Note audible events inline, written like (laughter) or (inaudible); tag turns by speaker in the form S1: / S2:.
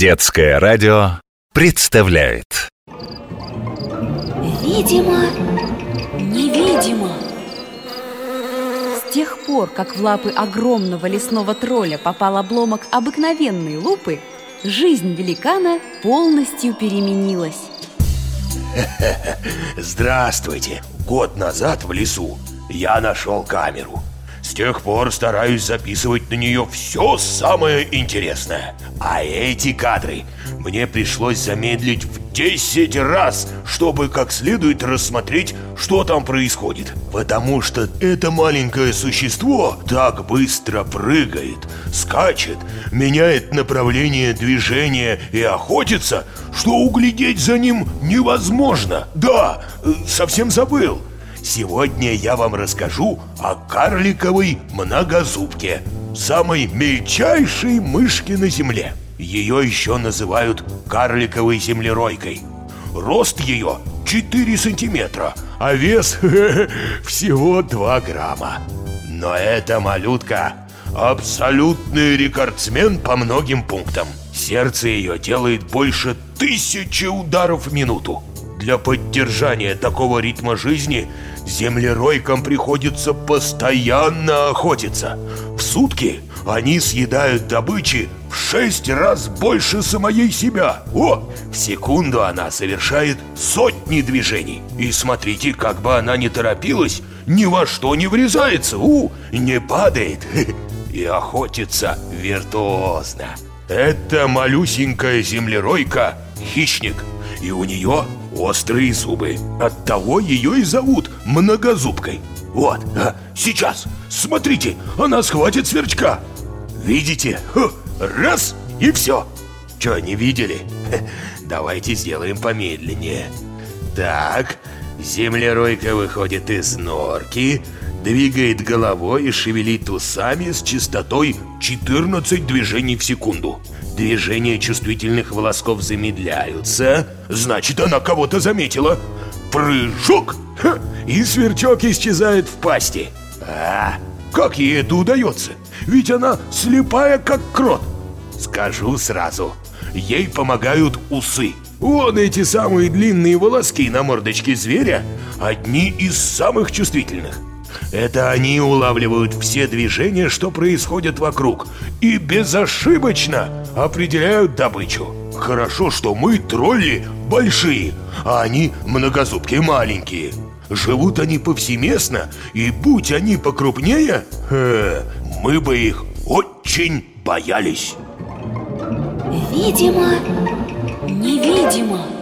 S1: Детское радио представляет
S2: Видимо, невидимо
S3: С тех пор, как в лапы огромного лесного тролля попал обломок обыкновенной лупы, жизнь великана полностью переменилась. (laughs)
S4: Здравствуйте! Год назад в лесу я нашел камеру. С тех пор стараюсь записывать на нее все самое интересное. А эти кадры мне пришлось замедлить в 10 раз, чтобы как следует рассмотреть, что там происходит. Потому что это маленькое существо так быстро прыгает, скачет, меняет направление движения и охотится, что углядеть за ним невозможно. Да, э, совсем забыл. Сегодня я вам расскажу о карликовой многозубке, самой мельчайшей мышке на земле. Ее еще называют карликовой землеройкой. Рост ее 4 сантиметра, а вес (laughs) всего 2 грамма. Но эта малютка абсолютный рекордсмен по многим пунктам. Сердце ее делает больше тысячи ударов в минуту. Для поддержания такого ритма жизни землеройкам приходится постоянно охотиться. В сутки они съедают добычи в шесть раз больше самой себя. О, в секунду она совершает сотни движений. И смотрите, как бы она ни торопилась, ни во что не врезается, у, не падает (laughs) и охотится виртуозно. Это малюсенькая землеройка – хищник, и у нее острые зубы. Оттого ее и зовут многозубкой. Вот, а, сейчас, смотрите, она схватит сверчка. Видите? Хо, раз и все. Че, не видели? Давайте сделаем помедленнее. Так, землеройка выходит из норки, двигает головой и шевелит усами с частотой 14 движений в секунду. Движения чувствительных волосков замедляются, значит, она кого-то заметила. Прыжок! Ха, и сверчок исчезает в пасти. А, как ей это удается? Ведь она слепая, как крот. Скажу сразу, ей помогают усы. Вон эти самые длинные волоски на мордочке зверя, одни из самых чувствительных. Это они улавливают все движения, что происходят вокруг, и безошибочно определяют добычу. Хорошо, что мы, тролли, большие, а они многозубки маленькие. Живут они повсеместно, и будь они покрупнее, э, мы бы их очень боялись.
S2: Видимо, невидимо